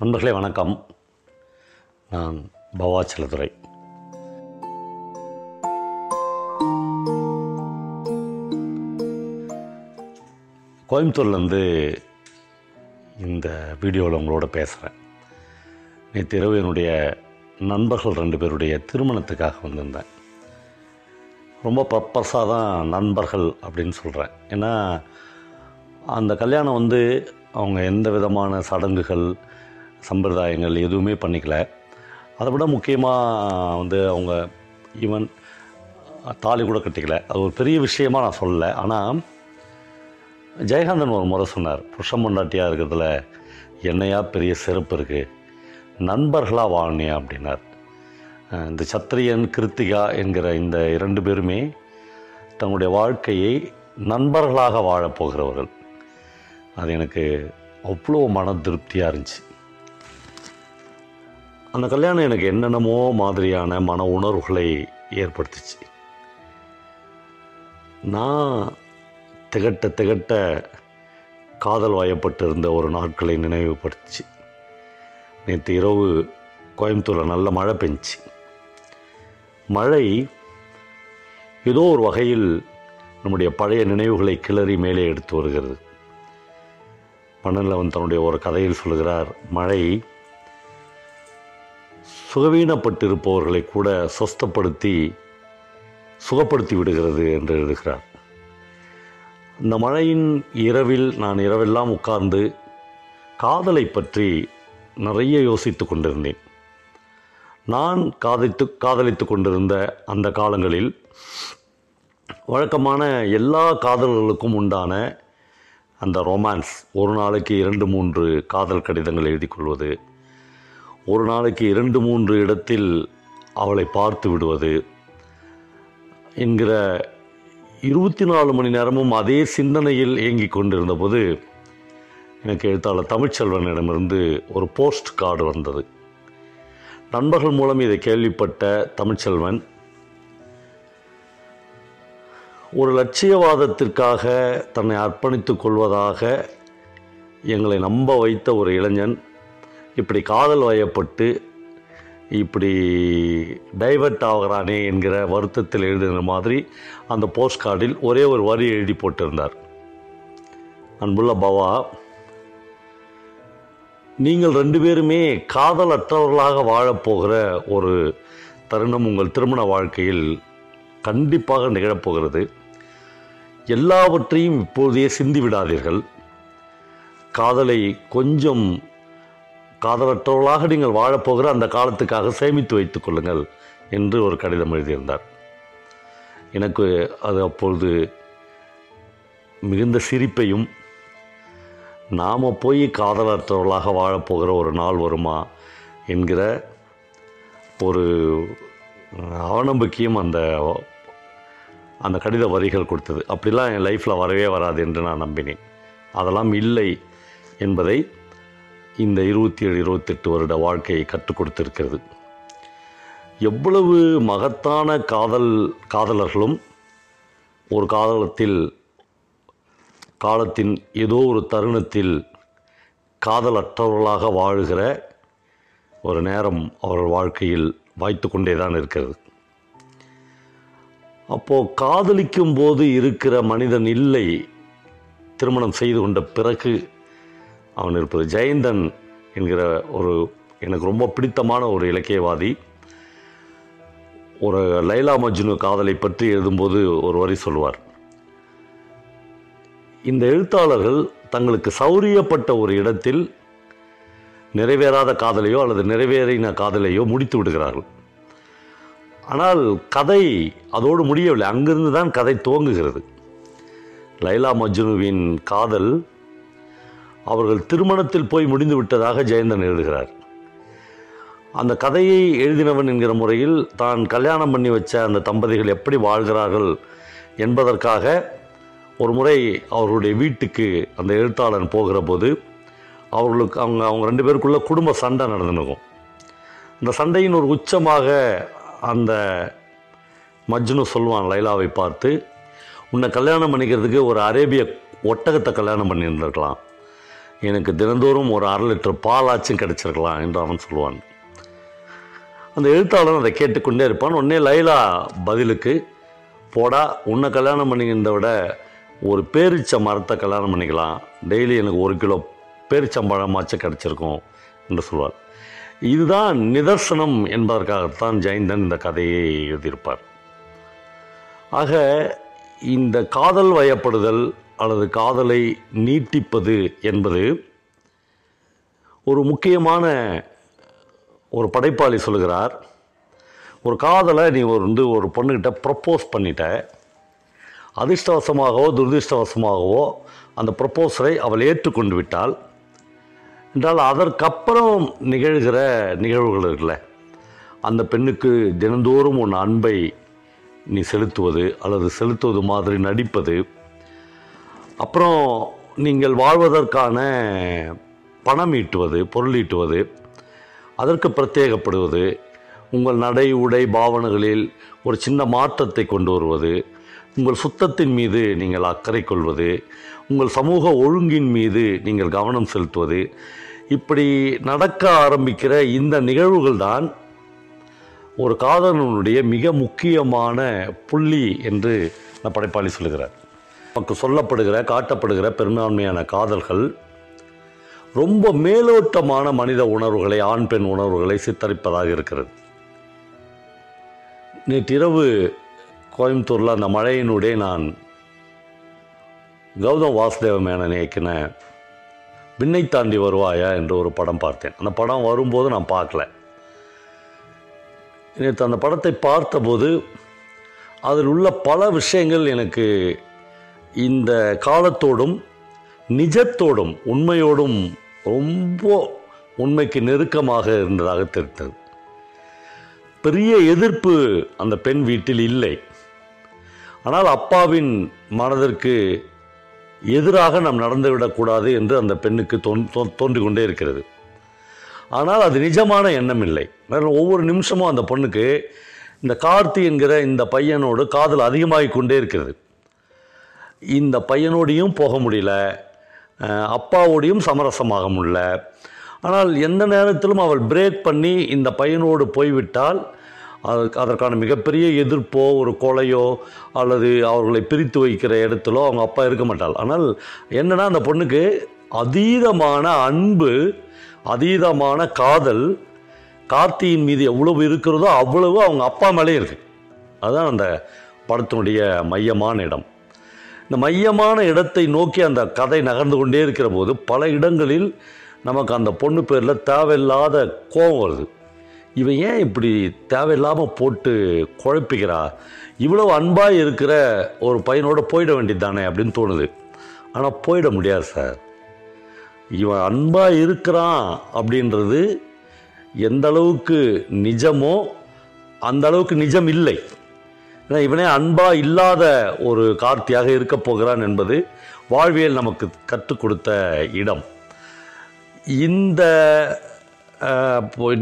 நண்பர்களே வணக்கம். நான் பவாச்சலதுரை கோயம்புத்தூர்லேருந்து இந்த வீடியோவில் உங்களோட பேசுகிறேன் நேற்று இரவு என்னுடைய நண்பர்கள் ரெண்டு பேருடைய திருமணத்துக்காக வந்திருந்தேன். ரொம்ப பர்பஸாக தான் நண்பர்கள் அப்படின்னு சொல்கிறேன் ஏன்னா அந்த கல்யாணம் வந்து அவங்க எந்த விதமான சடங்குகள் சம்பிரதாயங்கள் எதுவுமே பண்ணிக்கல. அதை விட முக்கியமாக வந்து அவங்க ஈவன் தாலி கூட கட்டிக்கல. அது ஒரு பெரிய விஷயமா நான் சொல்லலை. ஆனால் ஜெயகாந்தன் ஒரு முறை சொன்னார் புருஷம் பொண்டாட்டியாக இருக்கிறதுல என்னையா பெரிய சிறப்பு இருக்குது நண்பர்களாக வாழணியா அப்படின்னார். இந்த சத்திரியன் கிருத்திகா என்கிற இந்த இரண்டு பேருமே தங்களுடைய வாழ்க்கையை நண்பர்களாக வாழப்போகிறவர்கள் அது எனக்கு அவ்வளோ மன திருப்தியாக இருந்துச்சு. அந்த கல்யாணம் எனக்கு என்னென்னமோ மாதிரியான மன உணர்வுகளை ஏற்படுத்துச்சு. நான் திகட்ட திகட்ட காதல் வயப்பட்டிருந்த ஒரு நாட்களை நினைவுபடுத்துச்சு. நேற்று இரவு கோயம்புத்தூரில் நல்ல மழை பெஞ்சி. மழை ஏதோ ஒரு வகையில் நம்முடைய பழைய நினைவுகளை கிளறி மேலே எடுத்து வருகிறது. மன்னன் தன்னுடைய ஒரு கதையில் சொல்கிறார் மழை சுகவீனப்பட்டிருப்பவர்களை கூட சொஸ்தப்படுத்தி சுகப்படுத்தி விடுகிறது என்று எழுதுகிறார். இந்த மழையின் இரவில் நான் இரவெல்லாம் உட்கார்ந்து காதலை பற்றி நிறைய யோசித்து கொண்டிருந்தேன். நான் காதித்து காதலித்து கொண்டிருந்த அந்த காலங்களில் வழக்கமான எல்லா காதல்களுக்கும் உண்டான அந்த ரொமான்ஸ் ஒரு நாளைக்கு இரண்டு மூன்று காதல் கடிதங்கள் எழுதி கொள்வது ஒரு நாளைக்கு இரண்டு மூன்று இடத்தில் அவளை பார்த்து விடுவது என்கிற இருபத்தி நாலு மணி நேரமும் அதே சிந்தனையில் இயங்கிக் கொண்டிருந்தபோது எனக்கு எழுத்தாளர் தமிழ்ச்செல்வனிடமிருந்து ஒரு போஸ்ட் கார்டு வந்தது. நண்பர்கள் மூலம் இதை கேள்விப்பட்ட தமிழ்ச்செல்வன் ஒரு லட்சியவாதத்திற்காக தன்னை அர்ப்பணித்துக் கொள்வதாக எங்களை நம்ப வைத்த ஒரு இளைஞன் இப்படி காதல் வயப்பட்டு இப்படி டைவர்ட் ஆகிறானே என்கிற வருத்தத்தில் எழுதின மாதிரி அந்த போஸ்ட் கார்டில் ஒரே ஒரு வரி எழுதி போட்டிருந்தார். அன்புள்ள பவா நீங்கள் ரெண்டு பேருமே காதலற்றவர்களாக வாழப்போகிற ஒரு தருணம் உங்கள் திருமண வாழ்க்கையில் கண்டிப்பாக நிகழப்போகிறது எல்லாவற்றையும் இப்போதையே சிந்தி விடாதீர்கள் காதலை கொஞ்சம் காதலற்றவர்களாக நீங்கள் வாழப்போகிற அந்த காலத்துக்காக சேமித்து வைத்துக் கொள்ளுங்கள் என்று ஒரு கடிதம் எழுதியிருந்தார். எனக்கு அது அப்பொழுது மிகுந்த சிரிப்பையும் நாம் போய் காதலற்றவர்களாக வாழப்போகிற ஒரு நாள் வருமா? என்கிற ஒரு அவநம்பிக்கையும் அந்த அந்த கடித வரிகள் கொடுத்தது. அப்படிலாம் என் லைஃப்பில் வரவே வராது என்று நான் நம்பினேன். அதெல்லாம் இல்லை என்பதை இந்த இருபத்தி ஏழு இருபத்தெட்டு வருட வாழ்க்கையை கற்றுக் கொடுத்திருக்கிறது. எவ்வளவு மகத்தான காதல் காதலர்களும் ஒரு காதலத்தில் காலத்தின் ஏதோ ஒரு தருணத்தில் காதலற்றவர்களாக வாழுகிற ஒரு நேரம் அவர்கள் வாழ்க்கையில் வாய்த்து கொண்டே தான் இருக்கிறது. அப்போது காதலிக்கும் போது இருக்கிற மனிதன் இல்லை திருமணம் செய்து கொண்ட பிறகு அவன் இருப்பது. ஜெயந்தன் என்கிற ஒரு எனக்கு ரொம்ப பிடித்தமான ஒரு இலக்கியவாதி. ஒரு லைலா மஜ்னு காதலை பற்றி எழுதும்போது ஒரு வரி சொல்வார் இந்த எழுத்தாளர்கள் தங்களுக்கு சௌரியப்பட்ட ஒரு இடத்தில் நிறைவேறாத காதலையோ அல்லது நிறைவேறின காதலையோ முடித்து விடுகிறார்கள். ஆனால் கதை அதோடு முடியவில்லை. அங்கிருந்து தான் கதை துவங்குகிறது. லைலா மஜ்னுவின் காதல் அவர்கள் திருமணத்தில் போய் முடிந்து விட்டதாக ஜெயந்தன் எழுதுகிறார். அந்த கதையை எழுதினவன் என்கிற முறையில் தான் கல்யாணம் பண்ணி வச்ச அந்த தம்பதிகள் எப்படி வாழ்கிறார்கள் என்பதற்காக ஒரு முறை அவர்களுடைய வீட்டுக்கு அந்த எழுத்தாளன் போகிற போது அவர்களுக்கு அவங்க அவங்க ரெண்டு பேருக்குள்ளே குடும்ப சண்டை நடந்துருக்கும் இந்த சண்டையின் ஒரு உச்சமாக அந்த மஜ்னு சொல்வான் லைலாவை பார்த்து உன்னை கல்யாணம் பண்ணிக்கிறதுக்கு ஒரு அரேபிய ஒட்டகத்தை கல்யாணம் பண்ணியிருந்திருக்கலாம். எனக்கு தினந்தோறும் ஒரு அரை லிட்டர் பாலாச்சும் கிடச்சிருக்கலாம் என்று அவன் சொல்லுவான். அந்த எழுத்தாளன் அதை கேட்டுக்கொண்டே இருப்பான். உடனே லைலா பதிலுக்கு போடா உன்னை கல்யாணம் பண்ணிக்கிறத விட ஒரு பேரிச்ச மரத்தை கல்யாணம் பண்ணிக்கலாம். டெய்லி எனக்கு ஒரு கிலோ பேரிச்சம்பழமாச்சும் கிடச்சிருக்கும் என்று சொல்வார் இதுதான் நிதர்சனம் என்பதற்காகத்தான் ஜெயந்தன் இந்த கதையை எழுதியிருப்பார். ஆக இந்த காதல் வயப்படுதல் அல்லது காதலை நீட்டிப்பது என்பது ஒரு முக்கியமான ஒரு படைப்பாளி சொல்கிறார் ஒரு காதலை நீ ஒரு வந்து ஒரு பொண்ணுக்கிட்ட ப்ரப்போஸ் பண்ணிட்ட. அதிர்ஷ்டவசமாகவோ துரதிர்ஷ்டவசமாகவோ அந்த ப்ரப்போஸரை அவள் ஏற்றுக்கொண்டு விட்டால் என்றால் அதற்கப்புறம் நிகழ்கிற நிகழ்வுகள் இருக்குல்ல. அந்த பெண்ணுக்கு தினந்தோறும் உன் அன்பை நீ செலுத்துவது அல்லது செலுத்துவது மாதிரி நடிப்பது அப்புறம் நீங்கள் வாழ்வதற்கான பணம் ஈட்டுவது பொருள் ஈட்டுவது அதற்கு பிரத்யேகப்படுவது உங்கள் நடை உடை பாவனைகளில் ஒரு சின்ன மாற்றத்தை கொண்டு வருவது உங்கள் சுத்தத்தின் மீது நீங்கள் அக்கறை கொள்வது உங்கள் சமூக ஒழுங்கின் மீது நீங்கள் கவனம் செலுத்துவது இப்படி நடக்க ஆரம்பிக்கிற இந்த நிகழ்வுகள் தான் ஒரு காதலனுடைய மிக முக்கியமான புள்ளி என்று நான் படைப்பாளி சொல்லுகிறார். நமக்கு சொல்லப்படுகிற காட்டப்படுகிற பெரும்பான்மையான காதல்கள் ரொம்ப மேலோட்டமான மனித உணர்வுகளை ஆண் பெண் உணர்வுகளை சித்தரிப்பதாக இருக்கிறது. நேற்றிரவு கோயம்புத்தூரில் அந்த மழையினுடைய நான் கௌதம் வாசுதேவ மேனன் இயக்கின விண்ணை தாண்டி வருவாயா என்று ஒரு படம் பார்த்தேன். அந்த படம் வரும்போது நான் பார்க்கல. நேற்று அந்த படத்தை பார்த்தபோது அதில் உள்ள பல விஷயங்கள் எனக்கு இந்த காலத்தோடும் நிஜத்தோடும் உண்மையோடும் ரொம்ப உண்மைக்கு நெருக்கமாக இருந்ததாக தெரிந்தது பெரிய எதிர்ப்பு அந்த பெண் வீட்டில் இல்லை. ஆனால் அப்பாவின் மனதிற்கு எதிராக நாம் நடந்துவிடக்கூடாது என்று அந்த பெண்ணுக்கு தோன் தோ- தோன்றிக் கொண்டே இருக்கிறது. ஆனால் அது நிஜமான எண்ணம் இல்லை. ஒவ்வொரு நிமிஷமும் அந்த பொண்ணுக்கு இந்த கார்த்தி என்கிற இந்த பையனோடு காதல் அதிகமாகிக் கொண்டே இருக்கிறது. இந்த பையனோடையும் போக முடியல அப்பாவோடையும் சமரசமாக முடியல. ஆனால் எந்த நேரத்திலும் அவள் பிரேக் பண்ணி இந்த பையனோடு போய்விட்டால் அதற்கு அதற்கான மிகப்பெரிய எதிர்ப்போ ஒரு கொலையோ அல்லது அவர்களை பிரித்து வைக்கிற இடத்திலோ அவங்க அப்பா இருக்க மாட்டாள். ஆனால் என்னென்னா அந்த பொண்ணுக்கு அதீதமான அன்பு அதீதமான காதல் கார்த்தியின் மீது எவ்வளவு இருக்கிறதோ அவ்வளவு அவங்க அப்பா மேலே இருக்கு. அதுதான் அந்த படத்தினுடைய மையமான இடம். இந்த மையமான இடத்தை நோக்கி அந்த கதை நகர்ந்து கொண்டே இருக்கிற போது பல இடங்களில் நமக்கு அந்த பொண்ணு பேரில் தேவையில்லாத கோபம் வருது. இவன் ஏன் இப்படி தேவையில்லாமல் போட்டு குழப்பிக்கிறா? இவ்வளோ அன்பாக இருக்கிற ஒரு பையனோட போயிட வேண்டியது தானே அப்படின்னு தோணுது. ஆனால் போயிட முடியாது சார். இவன் அன்பாக இருக்கிறான் அப்படின்றது எந்த அளவுக்கு நிஜமோ அந்த அளவுக்கு நிஜம் இல்லை. ஏன்னா இவனே அன்பா இல்லாத ஒரு கார்த்தியாக இருக்கப் போகிறான் என்பது வாழ்வியல் நமக்கு கற்றுக் கொடுத்த இடம். இந்த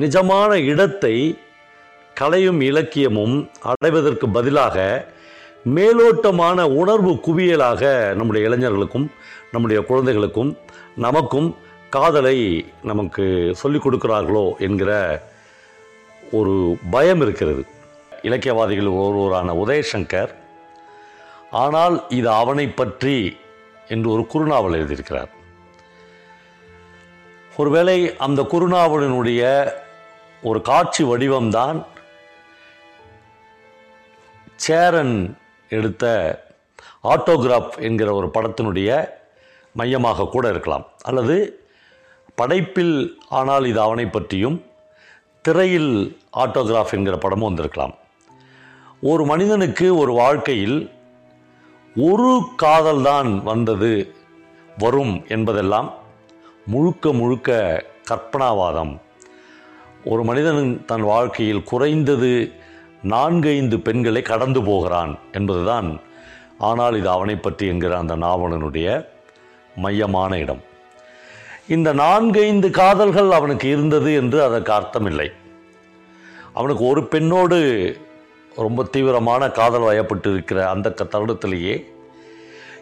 நிஜமான இடத்தை கலையும் இலக்கியமும் அடைவதற்கு பதிலாக மேலோட்டமான உணர்வு குவியலாக நம்முடைய இளைஞர்களுக்கும் நம்முடைய குழந்தைகளுக்கும் நமக்கும் காதலை நமக்கு சொல்லிக் கொடுக்கிறார்களோ என்கிற ஒரு பயம் இருக்கிறது. இலக்கியவாதிகள் ஒருவரான உதயசங்கர். ஆனால் இது அவனை பற்றி என்று ஒரு குறுநாவல் எழுதியிருக்கிறார். ஒருவேளை அந்த குறுநாவலினுடைய ஒரு காட்சி வடிவம்தான் சேரன் எடுத்த ஆட்டோகிராஃப் என்கிற ஒரு படத்தினுடைய மையமாக கூட இருக்கலாம். அல்லது படைப்பில் ஆனால் இது அவனை பற்றியும் திரையில் ஆட்டோகிராஃப் என்கிற படமும் வந்திருக்கலாம். ஒரு மனிதனுக்கு ஒரு வாழ்க்கையில் ஒரு காதல்தான் வந்தது வரும் என்பதெல்லாம் முழுக்க முழுக்க கற்பனாவாதம். ஒரு மனிதன் தன் வாழ்க்கையில் குறைந்தது நான்கைந்து பெண்களை கடந்து போகிறான் என்பதுதான். ஆனால் இது அவனை பற்றி என்கிற அந்த நாவலனுடைய மையமான இடம். இந்த நான்கைந்து காதல்கள் அவனுக்கு இருந்தது என்று அதற்கு அர்த்தமில்லை. அவனுக்கு ஒரு பெண்ணோடு ரொம்ப தீவிரமான காதல் வயப்பட்டு இருக்கிற அந்த க- தருணத்திலேயே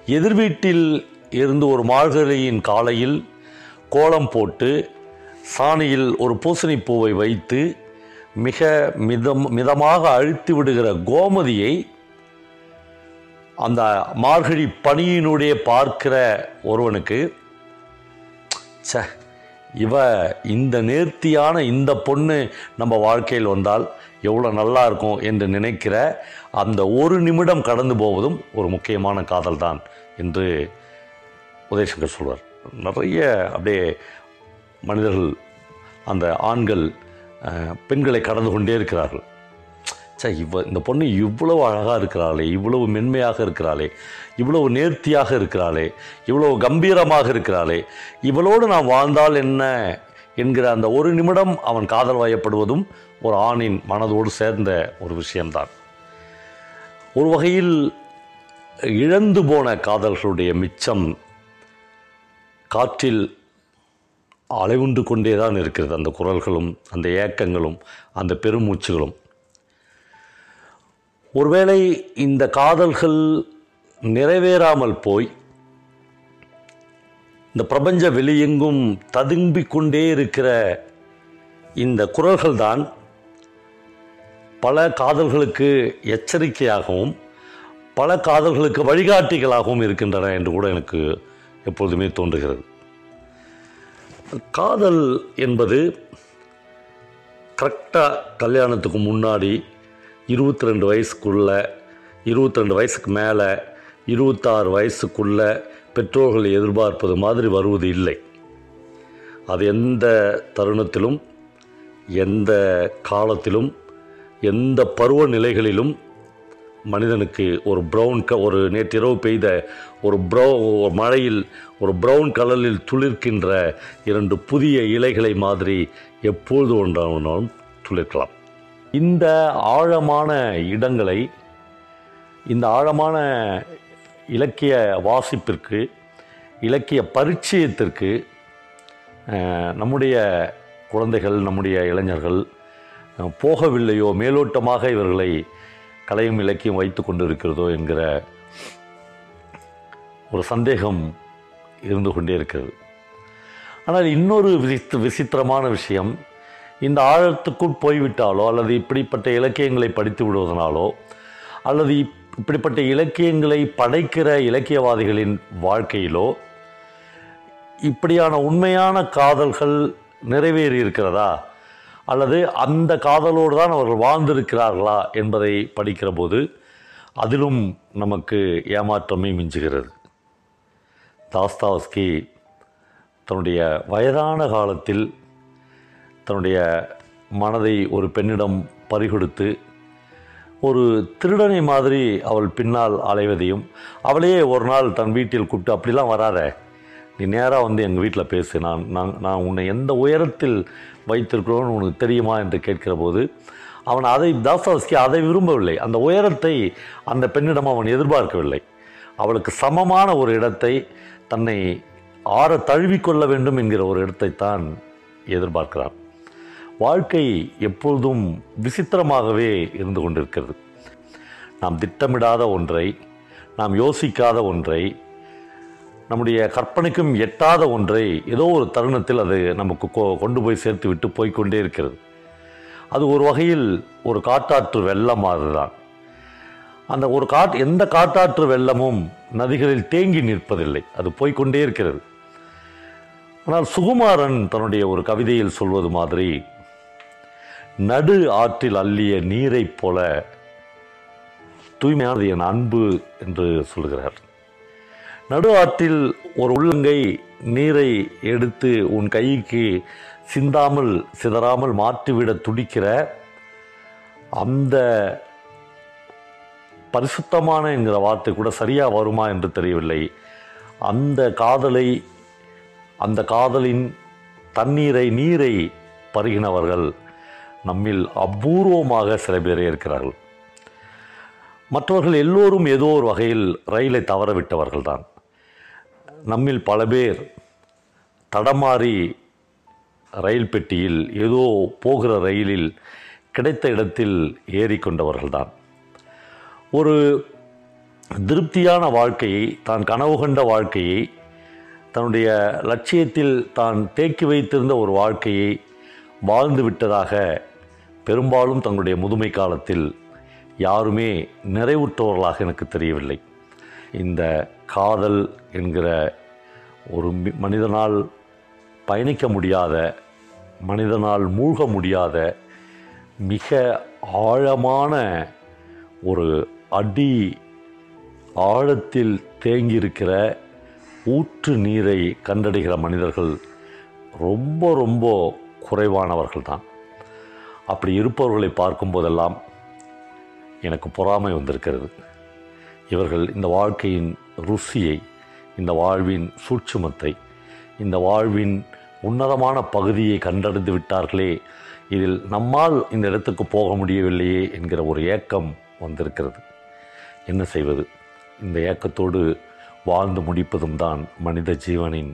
எதிர் வீட்டில் இருந்து ஒரு மார்கழியின் காலையில் கோலம் போட்டு சாணியில் ஒரு பூசணி பூவை வைத்து மிக மிதம் மிதமாக அழுத்தி விடுகிற கோமதியை அந்த மார்கழி பணியினுடைய பார்க்கிற ஒருவனுக்கு ச இவ இந்த நேர்த்தியான இந்த பொண்ணு நம்ம வாழ்க்கையில் வந்தால் எவ்வளோ நல்லா இருக்கும் என்று நினைக்கிற அந்த ஒரு நிமிடம் கடந்து போவதும் ஒரு முக்கியமான காதல் தான் என்று உதயசங்கர் சொல்வார். நிறைய அப்படியே மனிதர்கள் அந்த ஆண்கள் பெண்களை கடந்து கொண்டே இருக்கிறார்கள். சே இவ இந்த பொண்ணு இவ்வளவு அழகாக இருக்கிறாளே இவ்வளவு மென்மையாக இருக்கிறாளே இவ்வளவு நேர்த்தியாக இருக்கிறாளே இவ்வளவு கம்பீரமாக இருக்கிறாளே இவளோடு நான் வாழ்ந்தால் என்ன என்கிற அந்த ஒரு நிமிடம் அவன் காதல் வயப்படுவதும் ஒரு ஆணின் மனதோடு சேர்ந்த ஒரு விஷயம்தான். ஒரு வகையில் இழந்து போன காதல்களுடைய மிச்சம் காற்றில் அலைவுண்டு கொண்டே தான் இருக்கிறது. அந்த குரல்களும் அந்த ஏக்கங்களும் அந்த பெருமூச்சுகளும். ஒருவேளை இந்த காதல்கள் நிறைவேறாமல் போய் இந்த பிரபஞ்ச வெளியெங்கும் ததும்பிக் கொண்டே இருக்கிற இந்த குரல்கள் தான் பல காதல்களுக்கு எச்சரிக்கையாகவும் பல காதல்களுக்கு வழிகாட்டிகளாகவும் இருக்கின்றன என்று கூட எனக்கு எப்பொழுதுமே தோன்றுகிறது. காதல் என்பது கரெக்டாக கல்யாணத்துக்கு முன்னாடி இருபத்தி ரெண்டு வயசுக்குள்ள இருபத்தி ரெண்டு வயசுக்கு மேலே இருபத்தாறு வயசுக்குள்ள பெற்றோர்கள் எதிர்பார்ப்பது மாதிரி வருவது இல்லை. அது எந்த தருணத்திலும் எந்த காலத்திலும் எந்த பருவ நிலைகளிலும் மனிதனுக்கு ஒரு ப்ரௌன் க ஒரு நேற்றிரவு பெய்த ஒரு ப்ரௌ ஒரு மழையில் ஒரு ப்ரௌன் கலரில் துளிர்க்கின்ற இரண்டு புதிய இலைகளை மாதிரி எப்பொழுது ஒன்றாலும் துளிர்க்கலாம். இந்த ஆழமான இடங்களை இந்த ஆழமான இலக்கிய வாசிப்பிற்கு இலக்கிய பரிச்சயத்திற்கு நம்முடைய குழந்தைகள் நம்முடைய இளைஞர்கள் போகவில்லையோ மேலோட்டமாக இவர்களை கலையும் இலக்கியம் வைத்து கொண்டிருக்கிறதோ என்கிற ஒரு சந்தேகம் இருந்து கொண்டே இருக்கிறது. ஆனால் இன்னொரு விசித் விசித்திரமான விஷயம் இந்த ஆழத்துக்குள் போய்விட்டாலோ அல்லது இப்படிப்பட்ட இலக்கியங்களை படித்து விடுவதனாலோ அல்லது இப்- இப்படிப்பட்ட இலக்கியங்களை படைக்கிற இலக்கியவாதிகளின் வாழ்க்கையிலோ இப்படியான உண்மையான காதல்கள் நிறைவேறி இருக்கிறதா அல்லது அந்த காதலோடு தான் அவர்கள் வாழ்ந்திருக்கிறார்களா என்பதை படிக்கிற போது அதிலும் நமக்கு ஏமாற்றமே மிஞ்சுகிறது. தாஸ்தாவஸ்கி தன்னுடைய வயதான காலத்தில் தன்னுடைய மனதை ஒரு பெண்ணிடம் பறிகொடுத்து ஒரு திருடனை மாதிரி அவள் பின்னால் அலைவதையும் அவளையே ஒரு நாள் தன் வீட்டில் கூப்பிட்டு அப்படிலாம் வராத. நீ நேராக வந்து எங்கள் வீட்டில் பேசு. நான் நான் நான் உன்னை எந்த உயரத்தில் வைத்திருக்கிறோன்னு உனக்கு தெரியுமா என்று கேட்கிற போது அவன் அதை தாஸ்தாவஸ்கி அதை விரும்பவில்லை. அந்த உயரத்தை அந்த பெண்ணிடம் அவன் எதிர்பார்க்கவில்லை. அவளுக்கு சமமான ஒரு இடத்தை தன்னை ஆற தழுவிக்கொள்ள வேண்டும் என்கிற ஒரு இடத்தைத்தான் எதிர்பார்க்கிறான். வாழ்க்கை எப்பொழுதும் விசித்திரமாகவே இருந்து கொண்டிருக்கிறது. நாம் திட்டமிடாத ஒன்றை நாம் யோசிக்காத ஒன்றை நம்முடைய கற்பனைக்கும் எட்டாத ஒன்றை ஏதோ ஒரு தருணத்தில் அது நமக்கு கொ- கொண்டு போய் சேர்த்து விட்டு போய்க்கொண்டே இருக்கிறது. அது ஒரு வகையில் ஒரு காட்டாற்று வெள்ளம் அதுதான். அந்த ஒரு காட் எந்த காட்டாற்று வெள்ளமும் நதிகளில் தேங்கி நிற்பதில்லை. அது போய்க்கொண்டே இருக்கிறது. ஆனால் சுகுமாரன் தன்னுடைய ஒரு கவிதையில் சொல்வது மாதிரி நடு ஆற்றில் அள்ளிய நீரைப் போல தூய்மையானது என் அன்பு என்று சொல்கிறார். நடு ஆற்றில் ஒரு உள்ளங்கை நீரை எடுத்து உன் கைக்கு சிந்தாமல் சிதறாமல் மாற்றிவிட துடிக்கிற அந்த பரிசுத்தமான என்கிற வார்த்தை கூட சரியாக வருமா என்று தெரியவில்லை. அந்த காதலை அந்த காதலின் தண்ணீரை நீரை பருகினவர்கள் நம்மில் அபூர்வமாக சில பேரே இருக்கிறார்கள். மற்றவர்கள் எல்லோரும் ஏதோ ஒரு வகையில் ரயிலை தவறவிட்டவர்கள்தான். நம்மில் பல பேர் தடமாறி ரயில் பெட்டியில் ஏதோ போகிற ரயிலில் கிடைத்த இடத்தில் ஏறிக்கொண்டவர்கள்தான் ஒரு திருப்தியான வாழ்க்கையை தான் கனவு கண்ட வாழ்க்கையை தன்னுடைய லட்சியத்தில் தான் தேக்கி வைத்திருந்த ஒரு வாழ்க்கையை வாழ்ந்து விட்டதாக பெரும்பாலும் தங்களுடைய முதுமை காலத்தில் யாருமே நிறைவுற்றவர்களாக எனக்கு தெரியவில்லை. இந்த காதல் என்கிற ஒரு மி- மனிதனால் பயணிக்க முடியாத மனிதனால் மூழ்க முடியாத மிக ஆழமான ஒரு அடி ஆழத்தில் தேங்கியிருக்கிற ஊற்று நீரை கண்டடைகிற மனிதர்கள் ரொம்ப ரொம்ப குறைவானவர்கள் தான் அப்படி இருப்பவர்களை பார்க்கும்போதெல்லாம் எனக்கு பொறாமை வந்திருக்கிறது. இவர்கள் இந்த வாழ்க்கையின் ருசியை இந்த வாழ்வின் சூட்சுமத்தை இந்த வாழ்வின் உன்னதமான பகுதியை கண்டறிந்து விட்டார்களே இதில் நம்மால் இந்த இடத்துக்கு போக முடியவில்லையே என்கிற ஒரு ஏக்கம் வந்திருக்கிறது. என்ன செய்வது? இந்த ஏக்கத்தோடு வாழ்ந்து முடிப்பதும் தான் மனித ஜீவனின்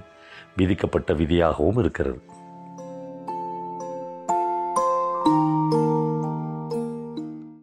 விதிக்கப்பட்ட விதியாகவும் இருக்கிறது.